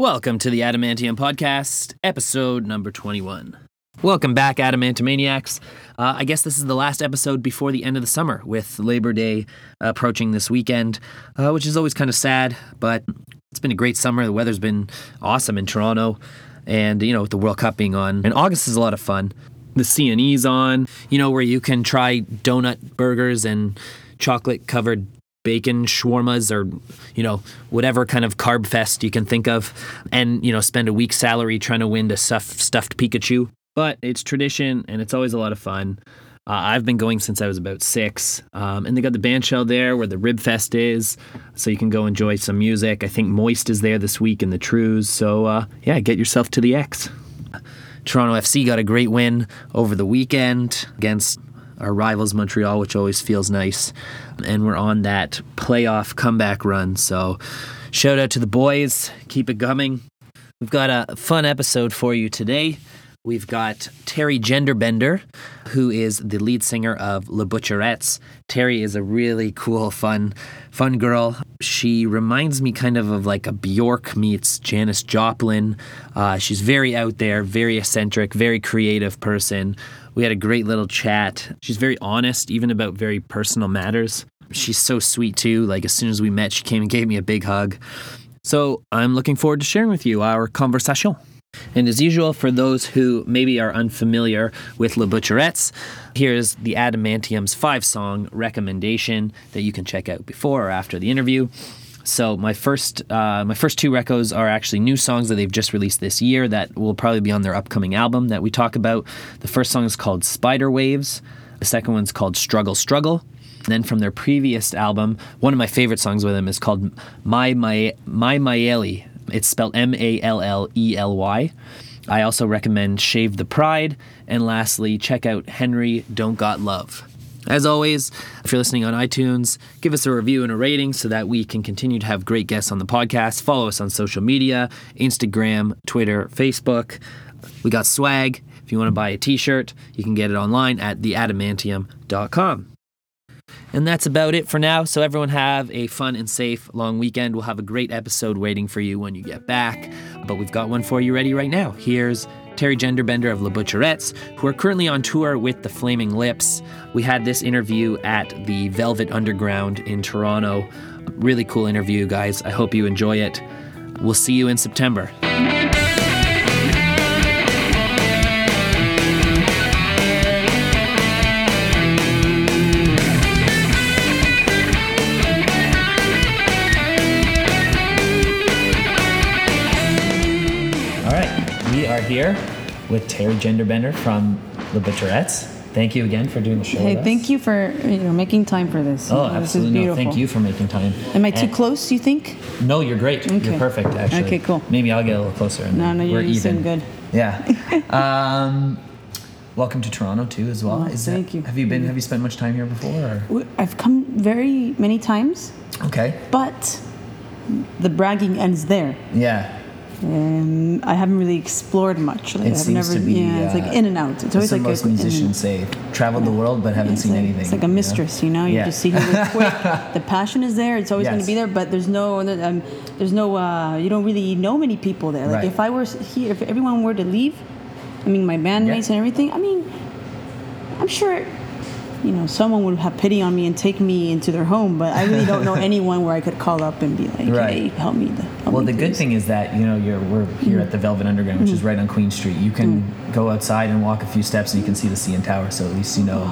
Welcome to the Adamantium Podcast, episode number 21. Welcome back, Adamantomaniacs. Uh, I guess this is the last episode before the end of the summer, with Labor Day approaching this weekend, uh, which is always kind of sad, but it's been a great summer. The weather's been awesome in Toronto, and, you know, with the World Cup being on. And August is a lot of fun. The CNE's on, you know, where you can try donut burgers and chocolate covered bacon shawarmas or you know whatever kind of carb fest you can think of and you know spend a week's salary trying to win the stuff, stuffed pikachu. But it's tradition and it's always a lot of fun. Uh, i've been going since i was about six um, and they got the band shell there where the rib fest is so you can go enjoy some music. I think moist is there this week in the trues so uh, yeah get yourself to the x. Toronto fc got a great win over the weekend against our rivals Montreal, which always feels nice. And we're on that playoff comeback run. So shout out to the boys. Keep it coming. We've got a fun episode for you today. We've got Teri Gender Bender, who is the lead singer of Le Butcherettes. Teri is a really cool, fun, fun girl. She reminds me kind of of like a Bjork meets Janis Joplin. Uh, she's very out there, very eccentric, very creative person. We had a great little chat. She's very honest, even about very personal matters. She's so sweet too. Like as soon as we met, she came and gave me a big hug. So I'm looking forward to sharing with you our conversation. And as usual, for those who maybe are unfamiliar with Le Butcherettes, here's the Adamantium's five song recommendation that you can check out before or after the interview. So my first uh, my first two recos are actually new songs that they've just released this year that will probably be on their upcoming album that we talk about. The first song is called Spider Waves. The second one's called Struggle Struggle. And then from their previous album, one of my favorite songs with them is called My My My Mallely. It's spelled M A L L E L Y. I also recommend Shave the Pride. And lastly, check out Henry Don't Got Love. As always, if you're listening on iTunes, give us a review and a rating so that we can continue to have great guests on the podcast. Follow us on social media Instagram, Twitter, Facebook. We got swag. If you want to buy a t shirt, you can get it online at theadamantium.com. And that's about it for now. So, everyone have a fun and safe long weekend. We'll have a great episode waiting for you when you get back. But we've got one for you ready right now. Here's Teri Gender Bender of Le Butcherettes, who are currently on tour with the Flaming Lips. We had this interview at the Velvet Underground in Toronto. Really cool interview, guys. I hope you enjoy it. We'll see you in September. Here with Teri Gender Bender from Le Butcherettes. Thank you again for doing the show. Hey, thank you for you know making time for this. Oh, You know, this is absolutely. No, beautiful. thank you for making time. Am I too And- close? You think? No, you're great. You're perfect, actually. Okay, cool. Maybe I'll get a little closer. And No, then no, you're you even. good. Yeah. um, welcome to Toronto too, as well. Oh, Is thank that- you. Have you been? Have you spent much time here before? Or? I've come very many times, Okay. but the bragging ends there. Yeah. Um, I haven't really explored much. Like, It I've seems never, to be, yeah, it's like uh, in and out. It's always like most a, musicians say. Traveled the world, but haven't It's seen like, anything. It's like a you know? mistress, you know. You Yeah. just see her quick. the passion is there. It's always going to be there, but there's no, um, there's no. Uh, you don't really know many people there. Like Right. if I were here, if everyone were to leave, I mean, my bandmates Yeah. and everything. I mean, I'm sure. You know, someone would have pity on me and take me into their home, but I really don't know anyone where I could call up and be like, Right. "Hey, help me." Well, the good thing is that you know you're we're here at the Velvet Underground, which is mm. right on Queen Street. You can mm. go outside and walk a few steps, and you can see the CN Tower. So at least you know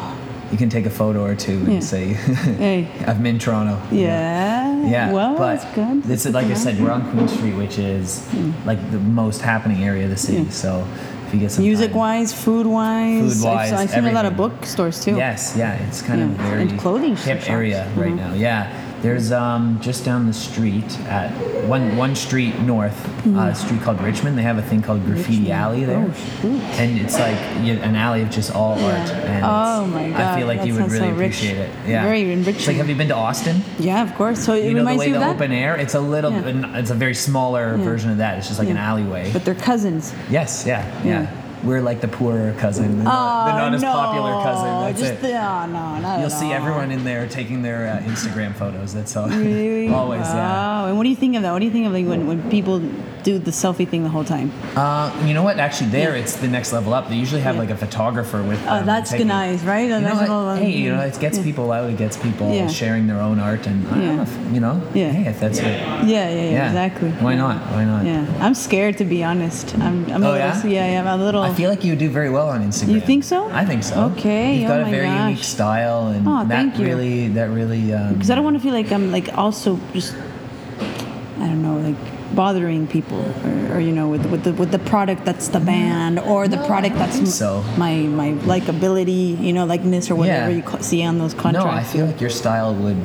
you can take a photo or two and Yeah. say, Hey. "I'm in Toronto." you know? Yeah. Yeah, Well, but that's good. This is like I said, we're on Queen Street, which is mm. like the most happening area of the city. Yeah. So if you get some Music time- wise, food wise. Food-wise, I've, I've seen a lot of bookstores too. Yes, yeah, it's kind of very and clothing hip shops. area right Mhm. now. Yeah, there's um, just down the street at one one street north, uh, a street called Richmond. They have a thing called Graffiti Mm-hmm. Richmond. Alley there, Oh, and it's like you, an alley of just all art. And Oh my I God, feel like that you would really so rich. appreciate it. Yeah, Very It's like, have you been to Austin? Yeah, of course. So it You know the reminds way the that. open air. It's a little. Yeah. It's a very smaller Yeah. version of that. It's just like an alleyway. But they're cousins. yes, yeah, yeah. Yeah. We're like the poorer cousin, the not, the Oh, not as no. popular cousin. That's Just it. The, oh, no, not You'll see all. everyone in there taking their uh, Instagram photos. That's all. Really? Always, yeah. Wow. And what do you think of that? What do you think of like when, when people do the selfie thing the whole time? Uh, you know what? Actually, there it's the next level up. They usually have Yeah. like a photographer with. Them. Oh, them that's taking- nice, right? You know what? um, hey, you know, it gets yeah. people out. It gets people Yeah. sharing their own art, and I don't Yeah. know if, you know, Yeah. hey, if that's it. Yeah, yeah, yeah, exactly. Why not? Why not? Yeah, I'm scared to be honest. I'm, I'm Oh, a little, yeah? yeah, yeah, I'm a little. I feel like you would do very well on Instagram. You think so? I think so. Okay, You've oh got a my very unique style, and Oh, that thank you. really, that really. Um, because I don't want to feel like I'm like also just I don't know like bothering people or, or you know with with the with the product that's the band or the No, product that's so. my my likability you know likeness or whatever Yeah. you see on those contracts. no. I feel like your style would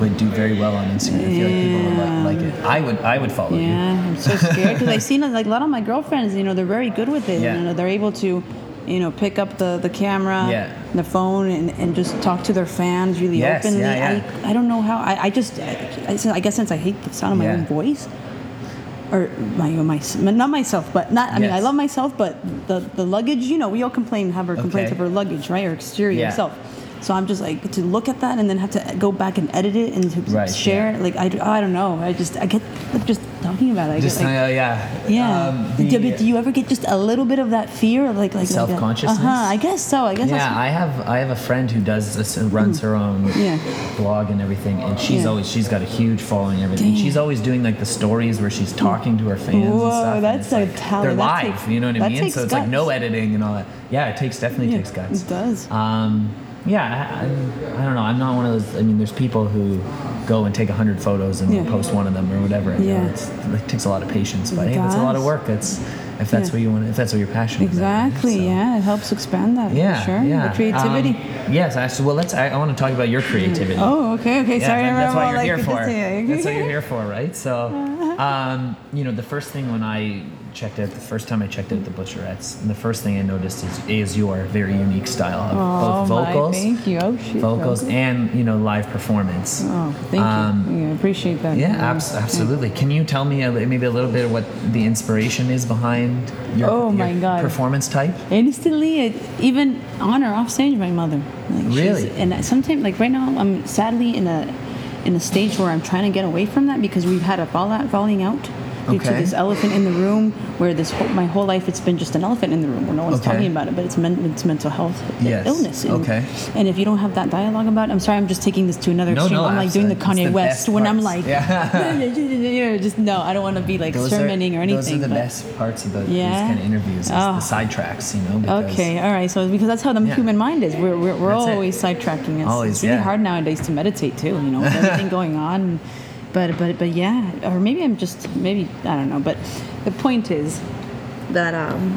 would do very well on Instagram. I feel like people would Yeah. like, like it. I would, I would follow you. Yeah, I'm so scared because I've seen like a lot of my girlfriends. You know, they're very good with it. Yeah. You know, they're able to, you know, pick up the the camera, Yeah. the phone, and, and just talk to their fans really Yes, openly. yeah, yeah. I I don't know how. I, I just I, I guess since I hate the sound of my Yeah. own voice. Or my, my not myself, but not. I mean, I love myself, but the the luggage. You know, we all complain, have our complaints Okay. of our luggage, right? Our exterior Yeah. self. So I'm just like to look at that and then have to go back and edit it and to Right, share. yeah. Like I, I don't know. I just I get just talking about it. I Just get, like, uh, yeah. yeah. Um, do, the- but do you ever get just a little bit of that fear, of like like Self-consciousness? Uh huh. I guess so. I guess. Yeah, I have I have a friend who does this and runs her own Mm. Yeah. blog and everything, and she's Yeah. always she's got a huge following and everything. She's always doing like the stories where she's talking to her fans. and Whoa, stuff, that's a like, talent. They're live, takes- you know what I mean? So it's like no editing and all that. Yeah, it takes definitely Yeah, takes guts. It does. Um, yeah, I, I, I don't know. I'm not one of those. I mean, there's people who go and take hundred photos and Yeah. post one of them or whatever. and, you know, Yeah. it's, it takes a lot of patience, but It hey, it's a lot of work. It's if that's Yeah. what you want. If that's what you're passionate about. Exactly. so. Yeah, it helps expand that. for Yeah, sure. yeah. The creativity. Um, yes, actually. Well, let's. I, I want to talk about your creativity. oh, okay, okay. Yeah, Sorry, that- that's what you're like, here for. That's what you're here for, right? So, um, you know, the first thing when I checked out, the first time I checked out the Butcherettes, and the first thing I noticed is, is your very unique style of Oh, both my, vocals, thank you. Oh, shit. vocals, and you know, live performance. Oh, thank Um, you. Yeah, I appreciate that. Yeah, abs- absolutely. Can you tell me a, maybe a little bit of what the inspiration is behind your, Oh, your my God. performance type? Instantly, it, even on or off stage, my mother. Like Really? And sometimes, like right now, I'm sadly in a in a stage where I'm trying to get away from that because we've had a fallout, falling out due to Okay. this elephant in the room. Where this whole, my whole life it's been just an elephant in the room where no one's Okay. talking about it, but it's men, it's mental health Yes. illness. And, Okay. And if you don't have that dialogue about, it, I'm sorry, I'm just taking this to another No, extreme. no, I'm like doing the absolutely. Kanye the West best when I'm parts. like, Yeah. you know, just no, I don't want to be like sermoning or anything. Those are the but- best parts of the, these Yeah? kind of interviews, is Oh. the ah. sidetracks, you know. Because Okay, all right. So because that's how the Yeah. human mind is. We're, we're, we're That's it. always sidetracking. It's, Always, it's really yeah. hard nowadays to meditate too. You know, with everything going on. But but but yeah, or maybe I'm just maybe I don't know. But the point is that um,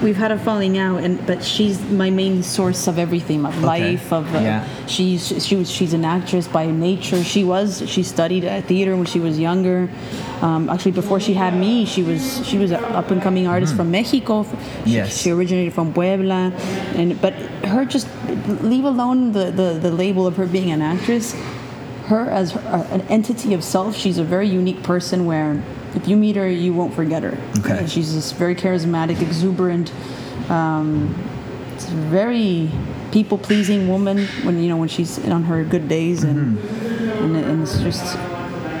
we've had a falling out, and but she's my main source of everything, of life. Of uh, Yeah. she's she was she's an actress by nature. She was she studied at theater when she was younger. Um, actually, before she had me, she was she was an up and coming artist from Mexico. She. Yes. she originated from Puebla, and but her just leave alone the, the, the label of her being an actress. Her as her, an entity of self, she's a very unique person. Where if you meet her, you won't forget her. Okay. She's this very charismatic, exuberant, um, very people pleasing woman when you know when she's on her good days and Mm-hmm. and, and it's just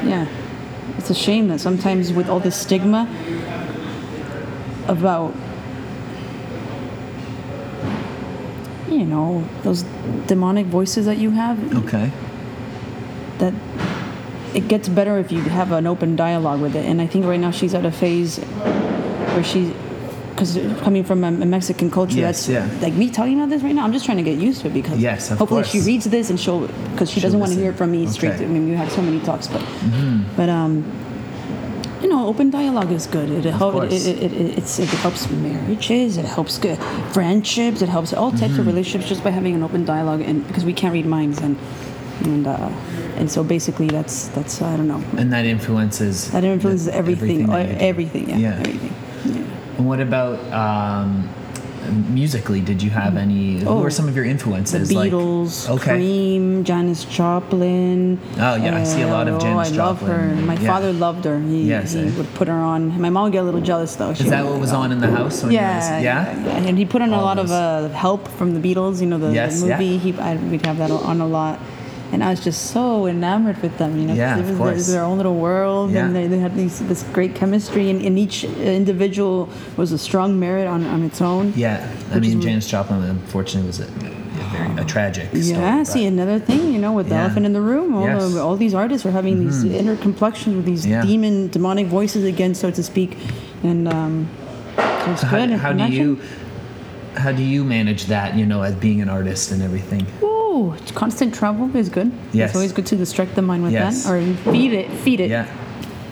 yeah it's a shame that sometimes with all this stigma about you know those demonic voices that you have Okay. That it gets better if you have an open dialogue with it. And I think right now she's at a phase where she, because coming from a, a Mexican culture, Yes, that's yeah. like me talking about this right now. I'm just trying to get used to it because Yes, of hopefully course. she reads this and she'll, because she She'll doesn't want to hear it from me straight. Okay. To, I mean, we have so many talks, but Mm-hmm. but um. You know, open dialogue is good. It, help, it, it, it, it, it's, it helps marriages. It helps good friendships. It helps all types Mm-hmm. of relationships just by having an open dialogue, and because we can't read minds, and and uh, and so basically that's that's I don't know. And that influences. That influences the- everything. that you. Everything, yeah, Yeah. everything. Yeah. And what about um, musically? Did you have any? Who Oh, were some of your The influences? like- Beatles, okay. Cream, Janis Joplin. Oh, yeah, I see a lot of oh, Janis I love her. My Yeah. father loved her. He, Yes, he eh? would put her on. My mom would get a little jealous though. She Is that what was uh, on in the house? When Yeah, yeah. yeah, and he put on a All lot of uh, help from the Beatles. You know, the, Yes, the yeah. movie. He, I, we'd have that on a lot. And I was just so enamored with them. You know, Yeah, it of was course. Their, their own little world, and they, they had these, this great chemistry, and, and each individual was a strong merit on, on its own. Yeah, I mean, Janis Joplin, unfortunately, was a, a very a tragic. Yeah, story, see another thing, you know, with the Yeah. elephant in the room, all, Yes. Mm-hmm. the, all these artists are having these inner complexions with these Yeah. demon, demonic voices again, so to speak, and um, so how, good. how do you how do you manage that? You know, as being an artist and everything. Ooh, constant travel is good. Yes. It's always good to distract the mind with Yes. that, or feed it, feed it. Yeah,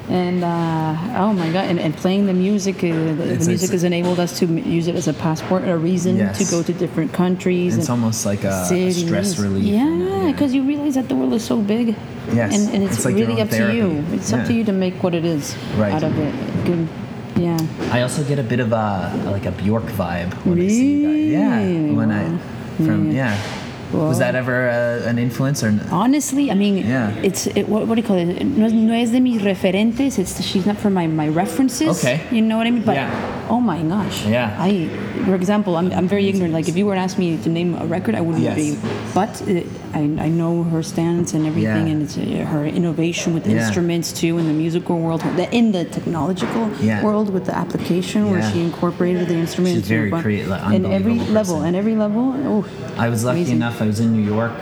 And uh, oh my god, and, and playing the music, uh, the, It's- music it's- has enabled us to m- use it as a passport, a reason Yes. to go to different countries. it's almost like a, a stress relief. Yeah, because you realize that the world is so big. Yes. And, and it's, It's like really up to you. therapy. It's up to you to make what it is Right. out of it. Good. Yeah. I also get a bit of a like a Bjork vibe when I see that. Yeah, Really? when I from yeah. Was that ever uh, an influence or? n- Honestly, I mean, Yeah. it's it, what, what do you call it? No, no es de mis referentes. It's she's not from my, my references. Okay. You know what I mean? But Yeah. Oh my gosh. Yeah. I, for example, I'm, I'm very ignorant. Like if you were to ask me to name a record, I wouldn't Yes. be. But uh, I, I know her stance and everything, Yeah. and it's uh, her innovation with Yeah. instruments too in the musical world, the, in the technological Yeah. world with the application where she incorporated the instruments. She's very creative, like, and every unbelievable level, person. and every level. Oh, I was lucky Amazing. enough. I was in New York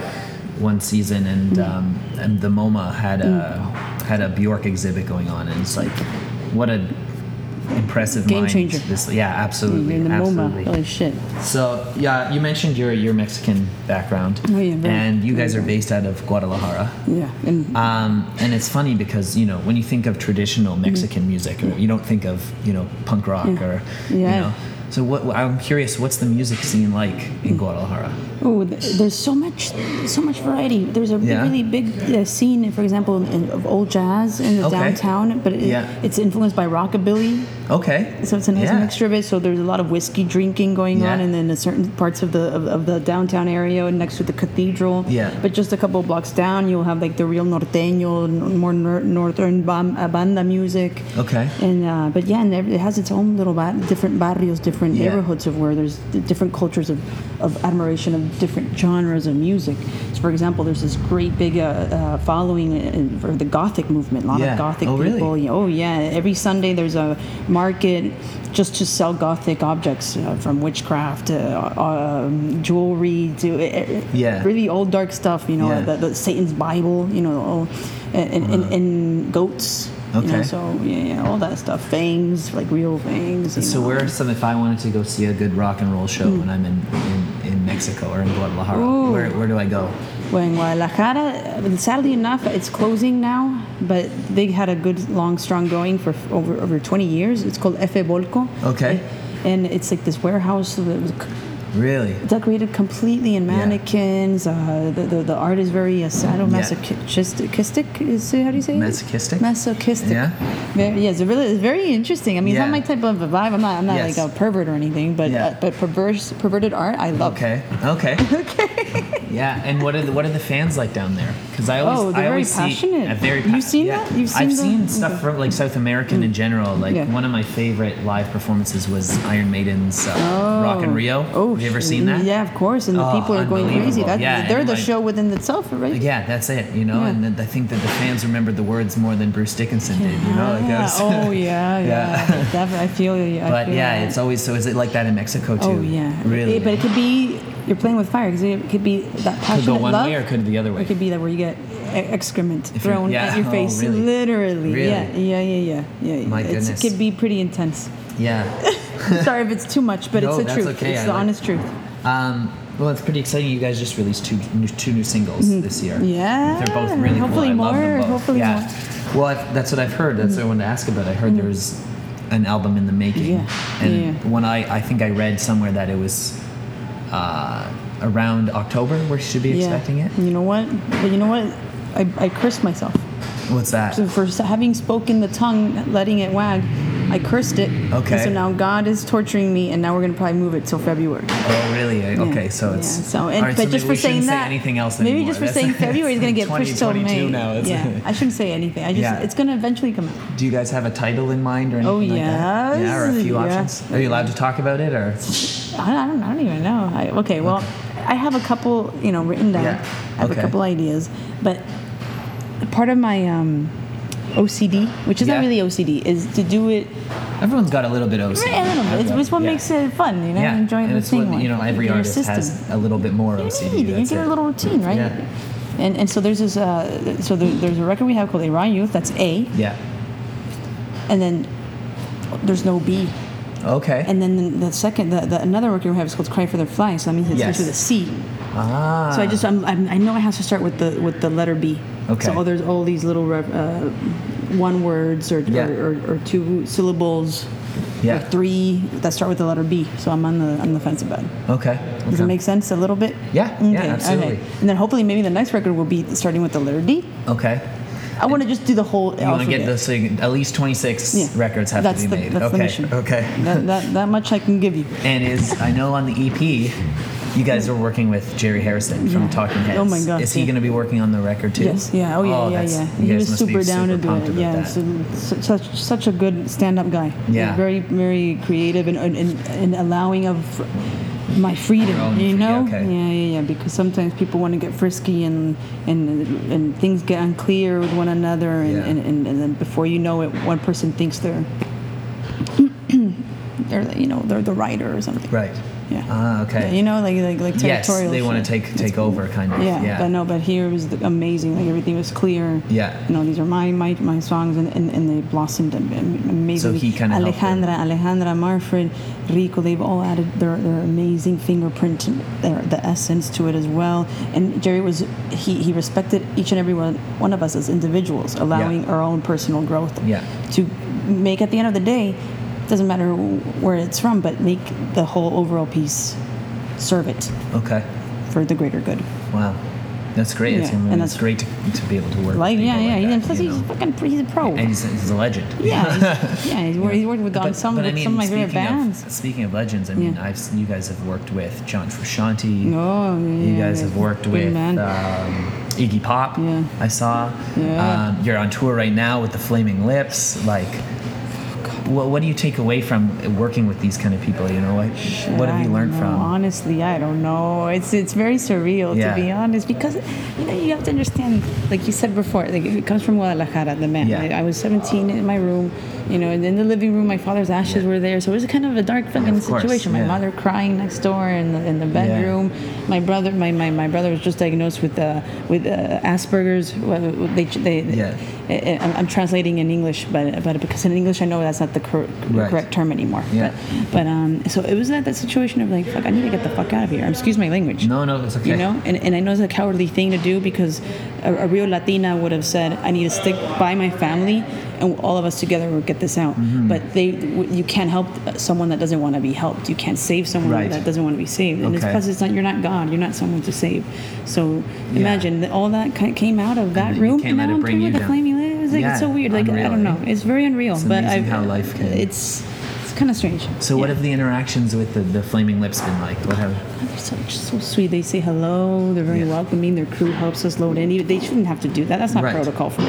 one season, and Mm. um, and the MoMA had a had a Bjork exhibit going on, and it's like, what a impressive Game mind changer. This, yeah, absolutely, in the absolutely. MoMA, holy shit. So yeah, you mentioned your your Mexican background, Oh, yeah, very- and you guys are based out of Guadalajara. Yeah, and Um, and it's funny because you know when you think of traditional Mexican music, or you don't think of you know punk rock Mm-hmm. Yeah. or Yeah. you know. So what I'm curious, what's the music scene like in Guadalajara? Oh, there's so much, so much variety. There's a Yeah. really big uh, scene, for example, in, of old jazz in the Okay. downtown, but it, Yeah. it's influenced by rockabilly. Okay. So it's a nice Yeah. mixture of it. So there's a lot of whiskey drinking going on, and then in certain parts of the of, of the downtown area next to the cathedral. Yeah. But just a couple blocks down, you'll have like the real norteño, more nor- northern uh, banda music. Okay. And uh, but yeah, and it has its own little ba- different barrios, different Yeah. neighborhoods of where there's different cultures of, of admiration of different genres of music. So, for example, there's this great big uh, uh, following for the Gothic movement. A lot Yeah. of Gothic Oh, really? people. Yeah, Oh yeah, every Sunday there's a market just to sell Gothic objects, uh, from witchcraft to uh, um, jewelry to uh, Yeah. really old dark stuff. You know, Yeah. the, the Satan's Bible. You know, all, and, and, and goats. You know, Okay. so yeah, yeah, all that stuff. Fangs, like real fangs. So know. where are some if I wanted to go see a good rock and roll show when I'm in, in, in Mexico or in Guadalajara. Where, where do I go? Well, in Guadalajara, sadly enough, it's closing now, but they had a good, long, strong going for over over 20 years. It's called Efe Volco. Okay. And it's like this warehouse that was c- Really? decorated completely in Yeah. mannequins. Uh, the, the the art is very uh, sadomasochistic. Is how do you say Masochistic? it? Masochistic. Yeah. Very, yeah, it's really it's very interesting. I mean, Yeah. it's not my type of a vibe. I'm not I'm not Yes. like a pervert or anything, but Yeah. uh, but perverse perverted art I love. Okay. Okay. okay. Yeah, and what are the, what are the fans like down there? Because I always Oh, they're I very always see passionate. a very You've seen yeah. that? You've seen I've seen stuff okay. from like South American in general. Like Yeah. one of my favorite live performances was Iron Maiden's uh, Rock in Rio. Oh, you ever seen that? Yeah, of course. And the Oh, people are going crazy. That, Yeah, they're the like- show within itself, right? Yeah, that's it. You know, Yeah. and I think that the fans remembered the words more than Bruce Dickinson did. You know, like was- oh yeah, yeah. Yeah. Definitely, I feel you. I But feel yeah, that. it's always so. Is it like that in Mexico too? Oh yeah. Really? It- but it could be you're playing with fire because it could be that could passionate go one love, way or could it the other way. it could be that where you get excrement If thrown yeah. at your Oh, face, really? literally. Really? Yeah, yeah, yeah, yeah, yeah. My It's- goodness. It could be pretty intense. yeah. Sorry if it's too much, but No, it's the truth. okay. It's I the like- honest truth. Um, well, it's pretty exciting. You guys just released two new, two new singles this year. Mm-hmm. Yeah, they're both really hopefully cool. I love them more, hopefully yeah. more. Mm-hmm. Well, I've, that's what I've heard. That's what I wanted to ask about. I heard there's an album in the making. Yeah, And yeah. when I, I think I read somewhere that it was uh, around October where you should be expecting it. You know what? But you know what? I, I cursed myself. What's that? So for having spoken the tongue, letting it wag, I cursed it. Okay. So now God is torturing me, and now we're gonna probably move it till February. Oh, really? Yeah. Okay, so Yeah, it's So, and, right, but so just for saying that, say anything else maybe anymore. just for That's- saying February is gonna get pushed till 2022 May. now, yeah, I shouldn't say anything. I just Yeah. it's gonna eventually come out. Do you guys have a title in mind or anything Oh, like that? Yeah, or a few yeah. options. Are you allowed to talk about it or? I don't, I don't even know. I, okay, well, I have a couple, you know, written down. Yeah. I have Okay. a couple ideas, but part of my um, OCD, which is Yeah. not really OCD, is to do it Everyone's got a little bit of OCD. right. I don't know. It's, it's what Yeah. makes it fun, you know. yeah. Enjoy and the it's thing. what, you know, every your artist system. has a little bit more You OCD. need. You get it. a little routine, right? Yeah. And and so there's this. Uh, so there, there's a record we have called A Raw Youth. That's A, Yeah. and then there's no B. Okay. And then the, second, the, the another record we have is called Cry for Their Flag. So that means it Yes. starts with a C. ah. So I just I'm, I'm, I know it has to start with the with the letter B. Okay. So there's all these little rev- uh, one words or, Yeah. or, or, or two syllables. Yeah. Or three that start with the letter B. So I'm on the on the fence about it. Okay. Does okay. it make sense a little bit? Yeah, yeah, absolutely. And then hopefully maybe the next record will be starting with the letter D. Okay. I want to just do the whole. You want to get this so at least 26 Yeah. records have that's to be the, made. That's okay. the mission. Okay. That, that, that much I can give you. And is I know on the EP, you guys are working with Jerry Harrison from Yeah. Talking Heads. Oh my God, Is he yeah. going to be working on the record too? Yes. Yeah. Oh yeah. Oh, yeah. Yeah. you He was super down to do it. Yeah. So, such such a good stand-up guy. Yeah. Very very creative and and, and, allowing of my freedom. You free- know. okay. Yeah. Yeah. Yeah. Because sometimes people want to get frisky and and and things get unclear with one another and, Yeah. and, and, and then before you know it, one person thinks they're. They're, you know, they're the writer or something. Right. Yeah. Ah, okay. Yeah, you know, like like like territorial. yes, they want to take It's take over, kind of. yeah, Yeah. but no, but here was the- amazing. Like everything was clear. Yeah. You know, these are my my, my songs, and, and, and they blossomed am- am- amazingly. he kinda Alejandra, Alejandra, Marfred, Riko, they've all added their, their amazing fingerprint, their the essence to it as well. And Jerry was he he respected each and every one one of us as individuals, allowing our own personal growth. Yeah. To make at the end of the day, doesn't matter where it's from, but make the whole overall piece serve it Okay. for the greater good. Wow. That's great. it's, Yeah, and it's that's- great to, to be able to work. Like with yeah, yeah, like and plus you he's know? fucking he's a pro. And he's, he's a legend. yeah, he's, yeah, he's, worked- he's worked with on some, but I mean, some of my favorite bands. Of, speaking of legends, I mean, Yeah. I've seen you guys have worked with John Frusciante. Oh, yeah, You guys have worked with um, Iggy Pop. Yeah. I saw. Yeah. Um, you're on tour right now with the Flaming Lips. Like, what, what do you take away from working with these kind of people? You know, what what have you learned from? Honestly, I don't know. It's it's very surreal Yeah. to be honest because you know you have to understand, like you said before, like it comes from Guadalajara, the man. Yeah. I, I was 17 in my room, you know, and in the living room, my father's ashes Yeah. were there, so it was kind of a dark fucking situation. My mother crying next door in the, in the bedroom. My brother, my, my, my brother was just diagnosed with uh, with uh, Asperger's. They, they, I'm, I'm translating in English, but but because in English I know that's not the cor- Right. correct term anymore. Yeah. But, but um, so it was that, that situation of like, fuck, I need to get the fuck out of here. Excuse my language. No, no, it's okay. You know, and, and I know it's a cowardly thing to do because a, a real Latina would have said, I need to stick by my family and all of us together will get this out. Mm-hmm. But they, you can't help someone that doesn't want to be helped. You can't save someone Right. that doesn't want to be saved. And it's because it's not, you're not God. You're not someone to save. So imagine that all that came out of that you room, can't and let now it I'm bring touring you with the down. Flaming Lips. It's like Yeah, it's so weird. Like I don't know. It's very unreal. It's but amazing I, how life can- It's it's kind of strange. So, what Yeah. have the interactions with the, the Flaming Lips been like? What have? They're so, so sweet. They say hello. They're very Yeah. welcoming. Their crew helps us load in. They shouldn't have to do that. That's not Right. protocol for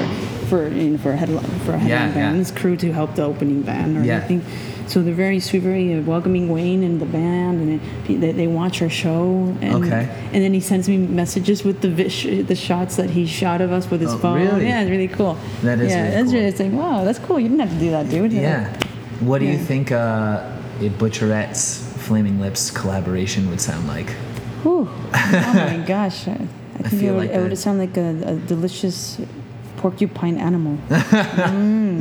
for you know, for a headline for a headline Yeah, yeah. band. It's crew to help the opening band or Yeah. anything. So they're very sweet, very uh, welcoming. Wayne and the band, and it, they, they watch our show. And, Okay. And then he sends me messages with the vis- the shots that he shot of us with his Oh, phone. really? Yeah, it's really cool. That is yeah, really that's cool. really. It's like wow, that's cool. You didn't have to do that, dude. Yeah. What do you think uh, a Butcherette's Flaming Lips collaboration would sound like? Whew. Oh my gosh. I, I think feel it would, like it would sound like a, a delicious porcupine animal.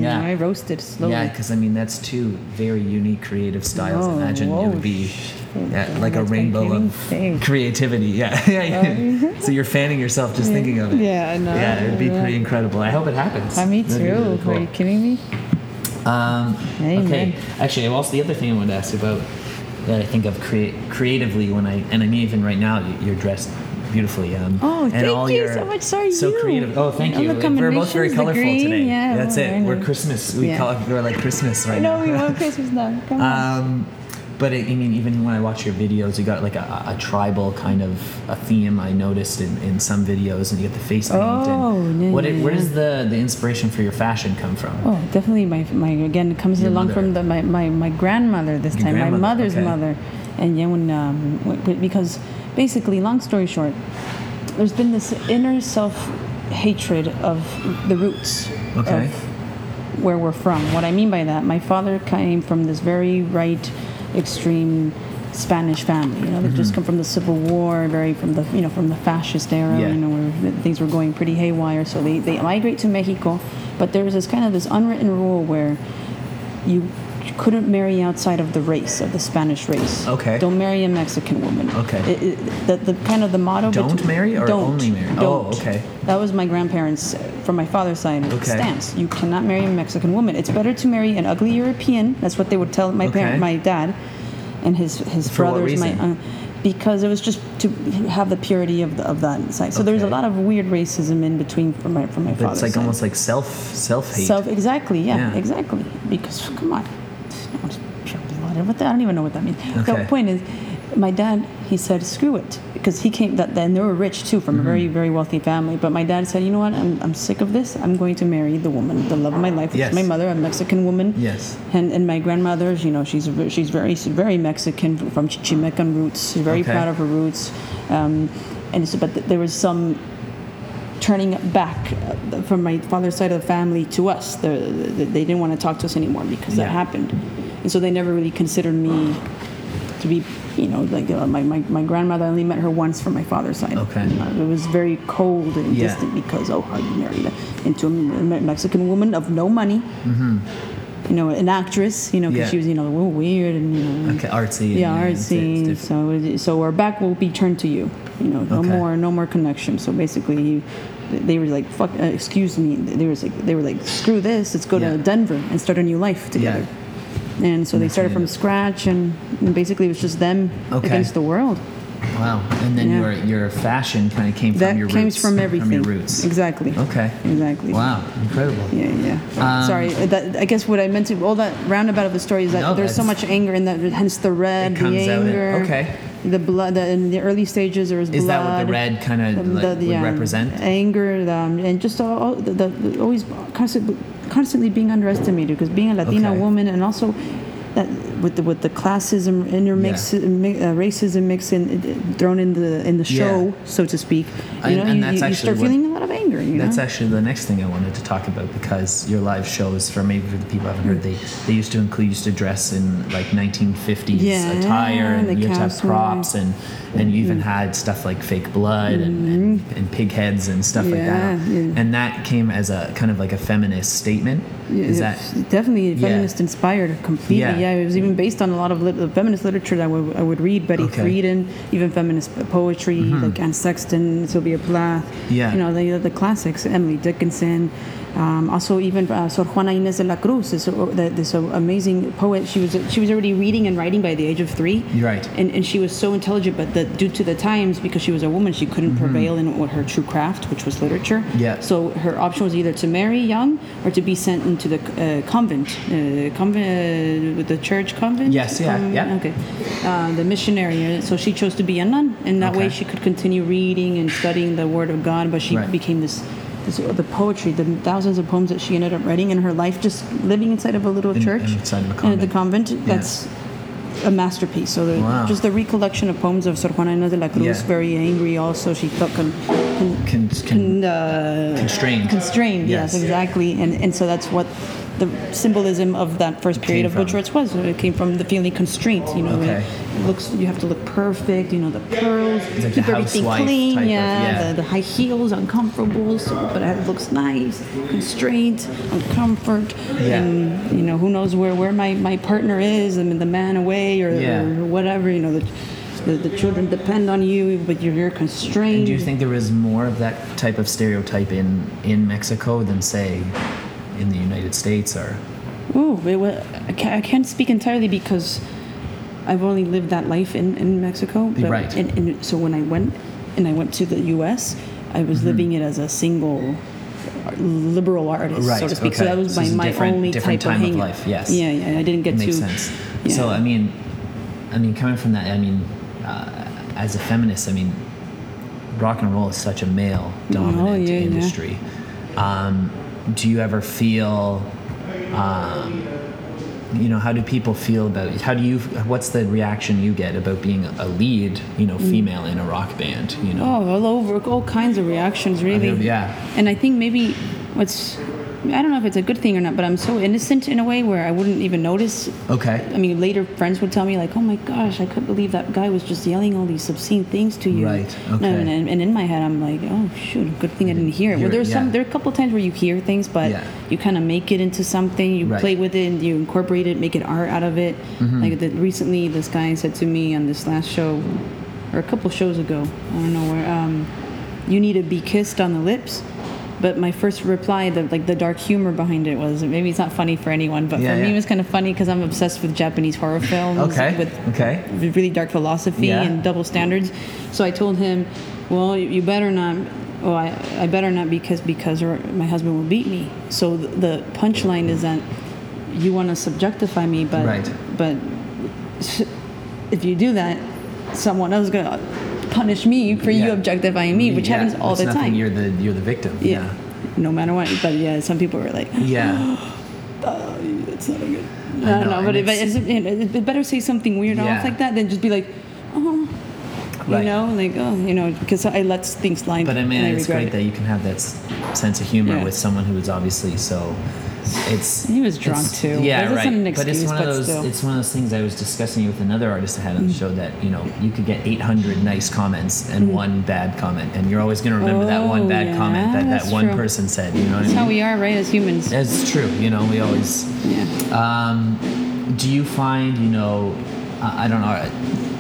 Yeah. I roasted slowly. Yeah, because I mean that's two very unique creative styles. Oh, Imagine it would be yeah, like a rainbow of thing. creativity. Yeah, yeah. so you're fanning yourself just thinking of it. Yeah, I know. Yeah, it would be Yeah. pretty incredible. I hope it happens. Uh, me too. really cool. Are you kidding me? Um, Amen. okay. Actually, also the other thing I wanted to ask you about that I think of create creatively when I and I mean even right now you're dressed beautifully. Um, Oh, and thank all you your- so much. So are So you. creative. Oh, thank you. We're both very colorful green, today. yeah, That's well, it. We're. Christmas. We Yeah. call it, we're like Christmas right no, now. we want Christmas now. Come on. Um, but it, I mean, even when I watch your videos, you got like a, a tribal kind of a theme. I noticed in, in some videos, and you get the face paint. Oh, and yeah, what? yeah, Where yeah. does the the inspiration for your fashion come from? Oh, definitely. My my again it comes Your along mother. from the my, my, my grandmother this Your time. My mother's okay. mother, and yeah, when um because basically, long story short, there's been this inner self hatred of the roots Okay. of where we're from. What I mean by that, my father came from this very right, extreme Spanish family. You know, they just mm-hmm. come from the Civil War, very from the you know from the fascist era. Yeah. You know, where things were going pretty haywire. So they they migrate to Mexico, but there was this kind of this unwritten rule where you couldn't marry outside of the race of the Spanish race. Okay. Don't marry a Mexican woman. Okay. It, it, the, the kind of the motto. Don't between- marry or don't, only marry? Don't. Oh, okay. That was my grandparents, uh, from my father's side, Okay. stance. You cannot marry a Mexican woman. It's better to marry an ugly European. That's what they would tell my Okay. parent, my dad, and his his For what brothers. My uh, because it was just to have the purity of, the, of that side. So there's a lot of weird racism in between from my from my But father's it's like side. almost like self self hate. Self exactly, yeah, Yeah. exactly. Because come on, What the, I don't even know what that means. Okay. The point is, my dad he said screw it because he came that then they were rich too from a very Mm-hmm. very wealthy family. But my dad said, you know what, I'm, I'm sick of this. I'm going to marry the woman, the love of my life, which Yes. is my mother, a Mexican woman. Yes. And and my grandmother's, you know, she's she's very very Mexican from Chichimecan roots. She's very Okay. proud of her roots. Um, and so, but th- there was some turning back uh, from my father's side of the family to us. The, the, they didn't want to talk to us anymore because Yeah. that happened, and so they never really considered me to be, you know, like uh, my, my, my grandmother. I only met her once from my father's side. Okay. Uh, it was very cold and Yeah. distant because oh, how you married into a Mexican woman of no money. mm-hmm. You know, an actress. You know, because. Yeah. she was, you know, weird and you know. Okay, artsy. Yeah, and, it's- it's artsy. different. So, so our back will be turned to you. You know, no Okay. more, no more connection. So basically, you, they were like, "Fuck," uh, excuse me. They was like, they were like, "Screw this. Let's go Yeah. to Denver and start a new life together." And so they started from mm-hmm. scratch, and, and basically it was just them Okay. against the world. Wow. And then Yeah. your your fashion kind of came from that your came roots. from everything. From your roots. Exactly. Okay. Exactly. Wow. Incredible. Yeah, yeah. Um, Sorry, uh, that, I guess what I meant to all that roundabout of the story is that No, there's so much anger in that, hence the red, It comes the out in- anger. okay. The blood. The, in the early stages, there was Is blood. Is that what the red kind of like, the- would yeah, represent? Anger, um, and just all, all the, the, the always constantly, constantly being underestimated because being a Latina Okay. woman and also that with the with the classism intermix mi- uh, racism mix in uh, thrown in the in the show Yeah. so to speak you And- know and you, that's you, start what- feeling a lot of anger you That's know? actually the next thing I wanted to talk about because your live shows, for maybe for the people who haven't heard, they they used to include used to dress in like 1950s Yeah, attire, and the you had to have props, and and you even had stuff like fake blood and, and, and pig heads and stuff like that. Mm-hmm. Yeah, yeah. And that came as a kind of like a feminist statement. Is that definitely Yeah. feminist inspired completely? Yeah. Yeah. it was even based on a lot of lit- feminist literature that I would, I would read. Betty Okay. Friedan, even feminist poetry like Anne Sexton, Sylvia Plath. Yeah. you know the the classics. Emily Dickinson. Um, also, even uh, Sor Juana Inés de la Cruz is the- this uh, amazing poet. She was she was already reading and writing by the age of three. Right. And, and she was so intelligent, but the, due to the times, because she was a woman, she couldn't prevail in what her true craft, which was literature. Mm-hmm. Yeah. So her option was either to marry young or to be sent into the uh, convent, uh, convent uh, with the church convent. Yes, yeah, Um, yeah. Okay, uh, the missionary. So she chose to be a nun, and that way she could continue reading and studying the Word of God. But she Right. became this. The poetry, the thousands of poems that she ended up writing in her life, just living inside of a little In- church, inside of a at the convent. convent. That's a masterpiece. So the, Wow. just the recollection of poems of Sor Juana de la Cruz, Yeah. very angry. Also, she felt con, con, Con- con- uh, constrained? Constrained, yes, Yes. exactly. And and so that's what the symbolism of that first period of from. Butcherettes was. It came from the feeling constraint. You know, Okay. it looks you have to look perfect. You know, the pearls, like keep the everything clean. type of- yeah, yeah. The, the high heels, uncomfortable, so, but it looks nice. Constraint, uncomfort, Yeah. and you know who knows where where my, my partner is. I mean, the man away or, Yeah. or whatever. You know, the, the the children depend on you, but you're, you're constrained. And do you think there is more of that type of stereotype in in Mexico than say in the United States are? Ooh, it I, can't, I can't speak entirely because I've only lived that life in, in Mexico. But, Right. And, and so when I went and I went to the U.S., I was Mm-hmm. living it as a single liberal artist, so to speak. So that was So my, my different- only different type time of hang- life, yes. Yeah, yeah. I didn't get makes to. sense. yeah. So I mean, I mean, coming from that, I mean, uh, as a feminist, I mean, rock and roll is such a male-dominant Oh, yeah, yeah. industry. Um, do you ever feel um, you know how do people feel about how do you what's the reaction you get about being a lead you know female in a rock band you know Oh, all over, all kinds of reactions, really. yeah. And I think maybe what's, I don't know if it's a good thing or not, but I'm so innocent in a way where I wouldn't even notice. okay I mean, later friends would tell me like, "Oh my gosh, I couldn't believe that guy was just yelling all these obscene things to you." Right, And- okay. And, and in my head, I'm like, "Oh shoot, good thing I didn't hear it." Well, there's some, there are a couple times where you hear things, but Yeah. you kind of make it into something. You Right. play with it, and you incorporate it, make it art out of it. Mm-hmm. Like the, recently, this guy said to me on this last show, or a couple shows ago, I don't know where. Um, you need to be kissed on the lips. But my first reply, the like the dark humor behind it was maybe it's not funny for anyone, but Yeah, for me it was kind of funny because I'm obsessed with Japanese horror films Okay, with okay. really dark philosophy Yeah. and double standards. So I told him, "Well, you better not. Well, I, I better not because because my husband will beat me." So the, the punchline is that you want to subjectify me, but Right. but if you do that, someone else is gonna punish me for you objectifying me, which Yeah, happens all it's the nothing, time. you're the you're the victim yeah. no matter what. But yeah, some people are like, yeah uh, it's not a good. I, I don't know, know, but it, it's- it's, it, it better say something weird Yeah. off like that than just be like, oh, you know, like oh, you know, because I let things slide. But I mean, it's great it. that you can have that s- sense of humor Yeah. with someone who is obviously so. It's He was drunk, too. Yeah, This right. isn't but it's excuse, one of those. still. Mm. It's one of those things I was discussing with another artist I had on the show that you know you could get 800 nice comments and one bad comment, and you're always going to remember that one bad comment that that one true. person said. You know what That's I how we are, right, as humans. It's true. You know, we always. Yeah. Um, do you find, you know, I I don't know,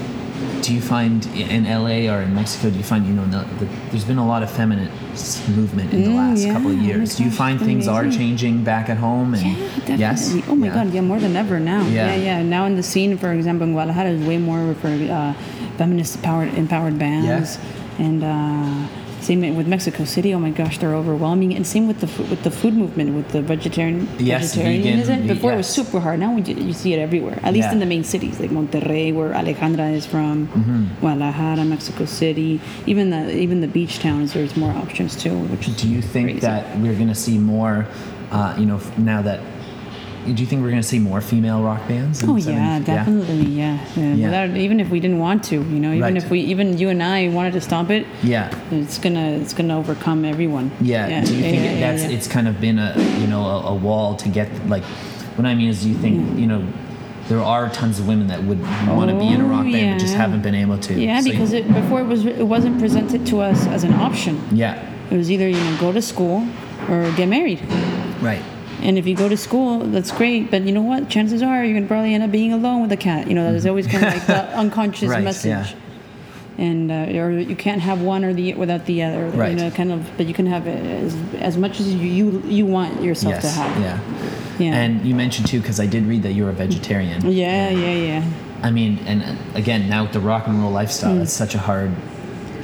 do you find in LA or in Mexico, do you find, you know, the, the, there's been a lot of feminist movement in the Mm, last couple of yeah, oh years. do you find things are changing back at home? And Yeah, definitely. Yes? Oh my Yeah. God, yeah, more than ever now. Yeah. Yeah, yeah. Now in the scene, for example, in Guadalajara, is way more for uh, feminist powered, empowered bands, and uh, same with Mexico City. Oh my gosh, they're overwhelming. And same with the with the food movement, with the vegetarian Yes, vegetarianism. vegan, Before it was super hard. Now we, ju- you see it everywhere. At least Yeah. in the main cities like Monterrey, where Alejandra is from, Mm-hmm. Guadalajara, Mexico City. Even the even the beach towns, there's more options too. Which Do you think crazy. that we're going to see more, uh, you know, now that, do you think we're going to see more female rock bands? Oh Oh yeah, definitely, yeah. yeah. Yeah. Without, even if we didn't want to, you know, even Right. if we, even you and I wanted to stomp it, Yeah. it's gonna, it's gonna overcome everyone. Yeah. Do you think yeah, yeah, that's yeah. it's kind of been a you know a, a wall to get like what I mean is do you think you know there are tons of women that would want to be in a rock Oh, band but just oh, haven't been able to. Yeah, So because you- it, before it was, it wasn't presented to us as an option. yeah It was either you know go to school or get married. right And if you go to school, that's great. But you know what? Chances are you're gonna probably end up being alone with a cat. You know, there's always kind of like the unconscious Right, message. yeah. And uh, or you can't have one or the without the other. Right. You know, kind of. But you can have it as, as much as you you, you want yourself to have. yeah. Yeah. And you mentioned too because I did read that you're a vegetarian. yeah, yeah, yeah. I mean, and uh, again, now with the rock and roll lifestyle, it's such a hard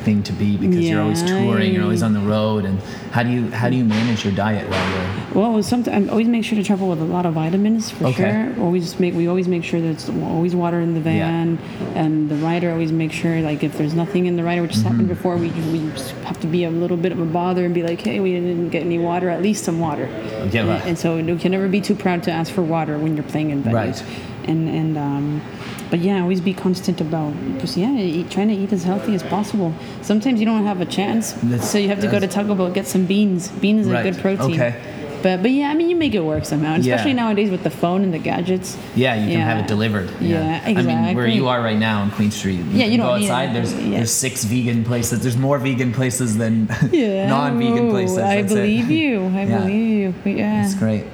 thing to be because you're always. Touring, you're always on the road, and how do you how do you manage your diet while you're Well, sometimes I always make sure to travel with a lot of vitamins for Okay. sure. Always make we always make sure there's always water in the Yeah. van, and the rider always make sure like if there's nothing in the rider, which has happened Mm-hmm. before, we we have to be a little bit of a bother and be like, hey, we didn't get any water, at least some water. Yeah, and, and so you can never be too proud to ask for water when you're playing in venues. Right. And and um, but yeah, always be constant about just yeah, eat, trying to eat as healthy as possible. Sometimes you don't have a chance, That's- so you have to go to Taco Bell get some beans. Beans is Right. a good protein. Okay. But but yeah, I mean you make it work somehow, and Yeah. especially nowadays with the phone and the gadgets. Yeah, you can have it delivered. Yeah, exactly. I mean, where you are right now on Queen Street. Yeah, you go outside. it. There's Yeah. there's six vegan places. There's more vegan places than Yeah, non-vegan places. I That's it. believe you. I Yeah. believe you. Yeah. That's great.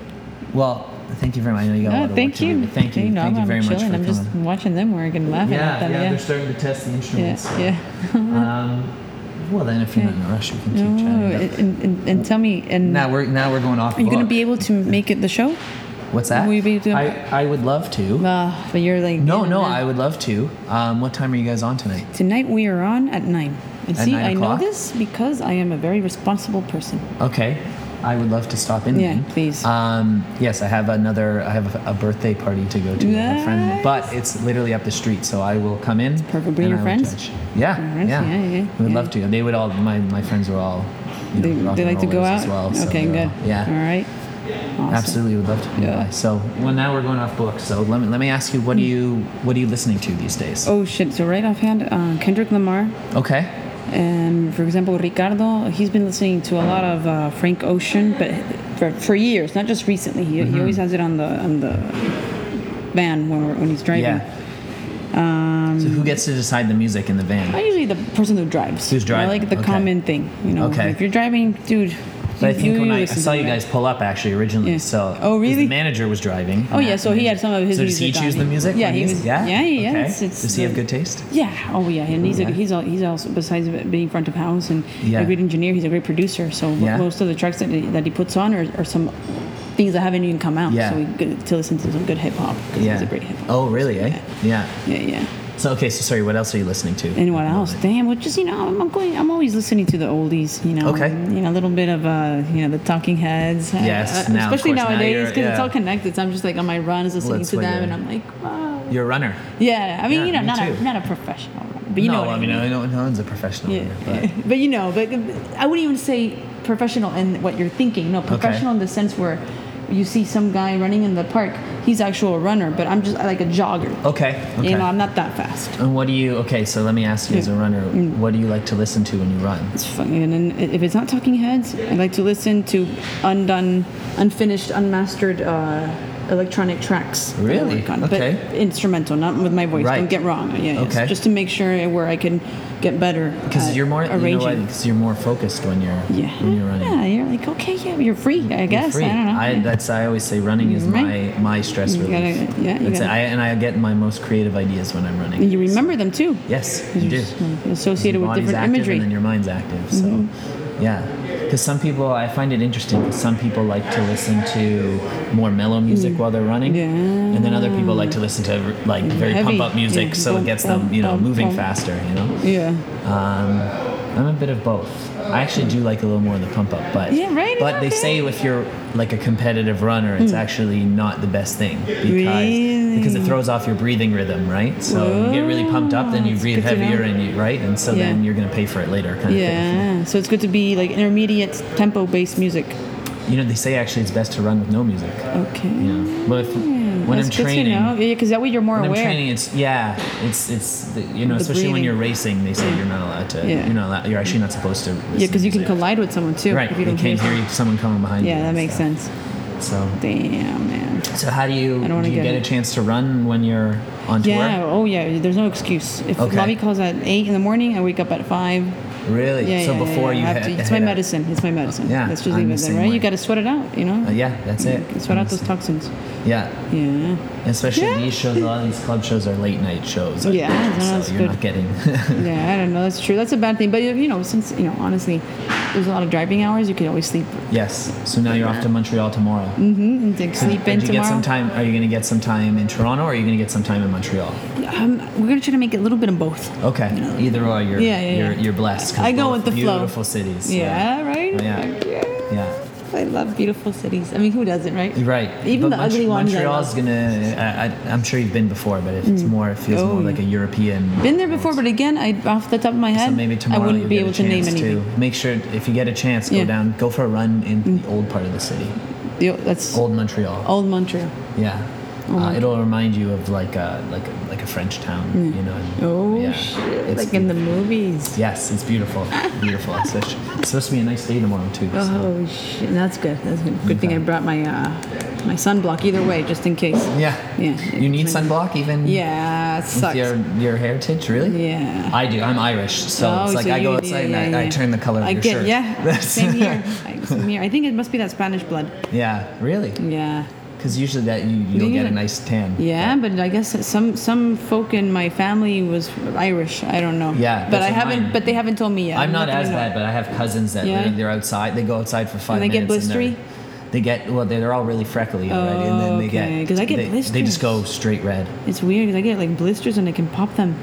Well, thank you very much. I know you got a lot No, of thank you. Thank you. know, thank you I'm very much chilling. for I'm just watching them work and laughing yeah, at them. yeah, Yeah, they're starting to test the instruments. so. yeah, yeah. Um, well, then, if you're not in a rush, you can keep No, chatting. but- and, and, and tell me, and Now we're now we're going off. are you going to be able to make it the show? What's that? will you be doing- I I would love to. Uh, but you're like no, no. I would love to. Um, what time are you guys on tonight? Tonight we are on at nine. And At see, nine I know this because I am a very responsible person. Okay, I would love to stop in. Yeah, then. please. Um, yes, I have another. I have a, a birthday party to go to with a friend, but it's literally up the street, so I will come in. perfect. Bring your I friends? Yeah, friends? yeah, Yeah, yeah, We would yeah. love to. They would all. My my friends are all. You know, They, like to go out. as well. okay, they're good. all- yeah. All right. Absolutely, would love to. Yeah. Yeah. So, well, now we're going off book. So let me let me ask you, what do you what are you listening to these days? Oh shit! So right offhand, uh, Kendrick Lamar, Okay. And for example, Ricardo, he's been listening to a lot of uh, Frank Ocean, but for, for years, not just recently. He, Mm-hmm. he always has it on the on the van when we're, when he's driving. Yeah. so who gets to decide the music in the van? I usually the person who drives. Who's driving? I like the Okay. common thing. You know, Okay. if you're driving, dude. But I think when I, I saw you guys pull up actually originally, Yeah. so Oh, really? The manager was driving. Oh yeah, so he had some of his So does music. he choose the music? Yeah, he was. Yeah, yeah, yeah. Okay. It's, it's does he have good taste? Yeah. Oh yeah, and he's Yeah. a, he's he's also besides being front of house and Yeah. a great engineer, he's a great producer. So Yeah. most of the tracks that he, that he puts on are, are some things that haven't even come out. Yeah. So we get to listen to some good hip hop because Yeah. he's a great hip hop. Oh really? Eh? Yeah. Yeah, yeah. So okay, so sorry. What else are you listening to? And what else? Damn, well, just you know, I'm, I'm going. I'm always listening to the oldies. You know. Okay. You know, a little bit of uh, you know, the Talking Heads. Yes, uh, now, of especially course, now nowadays because it's all connected. So I'm just like on my runs listening to them, and I'm like, wow. You're a runner. Yeah, I mean, Yeah, you know, me not a not a professional, runner, but you no, know. I mean, I know no one's a professional Yeah, runner, but yeah. but you know, but I wouldn't even say professional in what you're thinking. No, professional in the sense where you see some guy running in the park. He's actual a runner, but I'm just like a jogger. okay. Okay. You know, I'm not that fast. and what do you? Okay, so let me ask you, as a runner, Mm. what do you like to listen to when you run? It's funny, and then if it's not Talking Heads, I like to listen to undone, unfinished, unmastered uh, electronic tracks. Really? on, Okay. But instrumental, not with my voice. Right. Don't get wrong. Yeah, yes. Okay. Just to make sure where I can get better. Because you're more, you know what? Because you're more focused when you're Yeah. when you're running. Yeah, you're like, okay, yeah, you're free, I You're guess. free. I don't know. I, that's I always say running is Right. my my stress You relief. gotta- yeah, you gotta- I, and I get my most creative ideas when I'm running. and you remember them too. Yes, you do. Associated Your with different imagery. Mm-hmm. and then your mind's active. So, yeah. Because some people, I find it interesting. Because some people like to listen to more mellow music while they're running, Mm. Yeah. and then other people like to listen to like very Heavy. pump up music, Yeah. so it gets them, you know, bump, moving bump. faster. You know. Yeah. Um, I'm a bit of both. I actually do like a little more of the pump up, but Yeah, right, But they say if you're like a competitive runner, it's hmm. actually not the best thing because Really? because it throws off your breathing rhythm, right? So you get really pumped up, then you breathe good to know. heavier, and you right, and so then you're gonna pay for it later, kind of thing. Yeah. So it's good to be like intermediate tempo based music. You know, they say actually it's best to run with no music. Okay. You know, but if, when That's I'm training. to know. Yeah, because that way you're more aware. When I'm training, it's yeah, it's it's the, you know, The especially when you're racing, they say you're not allowed to. Yeah. You're not allowed, You're actually not supposed to. yeah, because you can collide with someone too. Right, If you you can't hear. hear someone coming behind you. Yeah, that makes stuff. sense. So, Damn, man. so how do you I don't do you get get a chance to run when you're on tour? Yeah. Oh, yeah. There's no excuse. If Okay. Lobby calls at eight in the morning, I wake up at five. Really? Yeah. so yeah, before yeah, you to- it's my out- medicine. It's my medicine. Yeah, Let's just leave the it there, right? way. You got to sweat it out. You know. Uh, yeah, that's it. You Sweat out those toxins. Yeah, Yeah. Especially Yeah. these shows. A lot of these club shows are late night shows. Yeah, think, no, so that's you're good. not getting. Yeah, I don't know. That's true. That's a bad thing. But you know, since you know, honestly, there's a lot of driving hours. You could always sleep yes. So now you're off to Montreal tomorrow. mm-hmm, and take sleep Did in you tomorrow. get some time? Are you going to get some time in Toronto, or are you going to get some time in Montreal? Um, we're gonna try to make it a little bit of both. Okay, either or, you're Yeah, yeah, you're, yeah. you're blessed. I go with the flow. Beautiful cities. Yeah, right. Yeah. Yeah. I love beautiful cities. I mean, who doesn't, right? Right. Even But the ugly ones Montreal's gonna. I, I, I'm sure you've been before, but it's more. It feels Oh, more like a European. Been there before, but again, I off the top of my head, So maybe tomorrow I wouldn't you'll be able to name anything. to make sure if you get a chance, go Yeah. Mm. down, go for a run in the old part of the city, The- that's old Montreal. old Montreal. Yeah. Uh, it'll remind you of like a like a, like a French town, you know. and- Oh yeah, shit! it's Like in the movies. Yes, it's beautiful, beautiful. It's, it's supposed to be a nice day tomorrow too. so- Oh shit! That's good. That's good. Good thing I brought my uh, my sunblock either way, just in case. Yeah. Yeah. You need sunblock even. Yeah, sucks. your your heritage, really? Yeah. I do. I'm Irish, so Oh, it's like so I go you- outside yeah, and yeah, I, I turn the color of I your get shirt. yeah. Same here. Same here. I think it must be that Spanish blood. yeah, really? Yeah. Because usually that you you'll Yeah. get a nice tan. Yeah, but I guess some some folk in my family was Irish. I don't know. Yeah, but I haven't. mine- But they haven't told me yet. I'm not gonna as bad, but I have cousins that Yeah. they're, outside. They go outside for five they get minutes. and they're- blistery? They get well. They're, all really freckly already, and then they Oh, okay, get 'cause I get they, They just go straight red. It's weird because I get like blisters and I can pop them.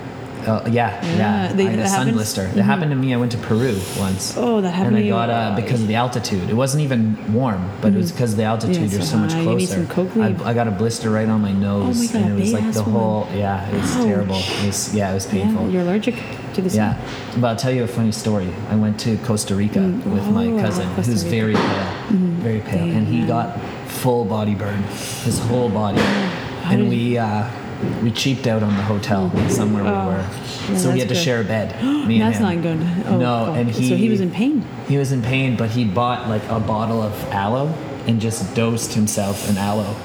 Uh, yeah, yeah. Yeah, they- I had a sun happens? blister. That happened to me. I went to Peru once. Oh, that happened And I got uh, because of the altitude. It wasn't even warm, but it was because of the altitude. Yeah, you're so so much closer. I. I got a blister right on my nose, my God, and it was like the big-ass one. whole. Yeah, it was Ouch. terrible. It was, yeah, it was painful. Yeah, you're allergic to the sun. Yeah, but I'll tell you a funny story. I went to Costa Rica with my Oh, I cousin, Costa who's very pale, very pale, and he got full body burn, his whole body, and we uh, we cheaped out on the hotel somewhere we Oh, were, yeah, so we had to good. share a bed. me and That's him. not good. Oh, no, oh, and he so he was in pain. He was in pain, but he bought like a bottle of aloe and just dosed himself in aloe.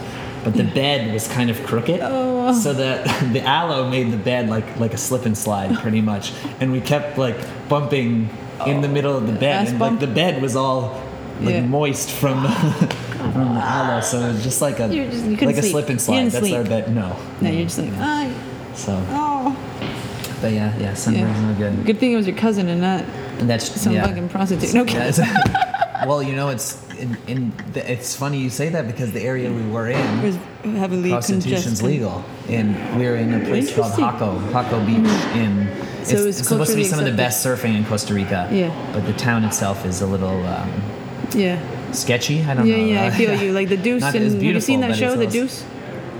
But the bed was kind of crooked, Oh. so that the aloe made the bed like like a slip and slide pretty much, and we kept like bumping in the middle of the bed, Ass and bump? like the bed was all like Yeah. moist from from the aloe, so it was just like a You just- you couldn't like a sleep. slip and You slide. didn't That's our sleep. bed. No, No, you're just like, ah, so. oh. But yeah, yeah, sunburn's Yeah. no good. Good thing it was your cousin and not And that's some yeah. fucking prostitute. No kidding. it's- well, you know, it's in, in the, it's funny you say that because the area we were in, was heavily prostitution's congested. legal, and we were in a place called Interesting. Jacó, Jacó Beach in. It's, So it's it's supposed to be culturally some of the best surfing in Costa Rica. Yeah. But the town itself is a little um, Yeah. Sketchy. I don't Yeah, know. yeah, I feel you. Like the Deuce. Not and, have you seen that show, The Deuce?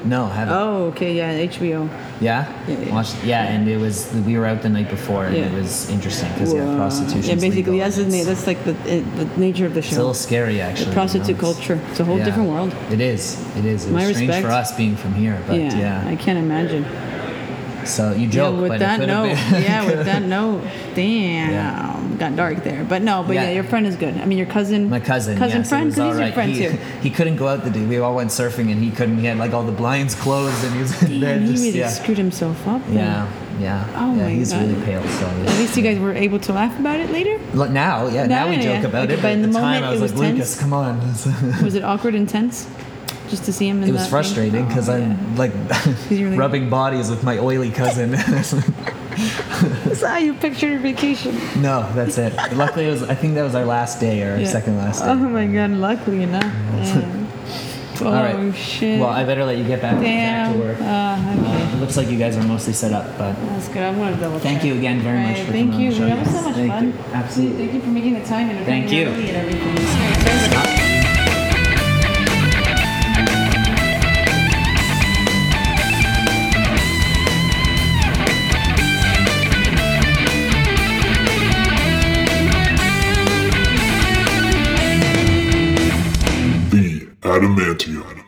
No, haven't. Oh, okay, yeah, HBO. Yeah. Yeah, yeah. Watched, yeah, and it was we were out the night before, and it was interesting because yeah, prostitution. Yeah, basically, that's the, it's- that's like the, uh, the nature of the show. It's a little scary, actually. The you prostitute know, culture. It's a whole Yeah. different world. It is. It is. It was My strange respect. for us being from here, but yeah, yeah. I can't imagine. So you joke, yeah, with but that note, yeah, with that note, damn, Yeah. got dark there. But no, but yeah. Yeah. your friend is good. I mean, your cousin, My cousin, cousin yes, friend, was because he's your friend he, too. he couldn't go out the day. We all went surfing, and he couldn't. He had like all the blinds closed, and he was in there Damn, he really yeah, screwed himself up. then. yeah, yeah. Oh yeah, my he's God. really pale. So At least you guys were able to laugh about it later. Look, now, yeah, now, Now, we yeah, joke about Like, it. but in the, the time, moment, I was it like, was Lucas, tense? come on. Was it awkward and tense? Just to see him in It was frustrating because Oh, I'm like like- rubbing bodies with my oily cousin. That's how you picture your vacation. no, that's it. Luckily, it was. I think that was our last day or our Yeah. second last day. Oh my god, luckily enough. Yeah. Oh All right. shit. Well, I better let you get back, back to work. Uh, okay. It looks like you guys are mostly set up, but That's good. I'm gonna double Thank check. you again very much Right, for Thank coming you. on the show, That was so much Thank fun. you. Absolutely. Thank you for making the time and Thank you. and everything. Adamantium.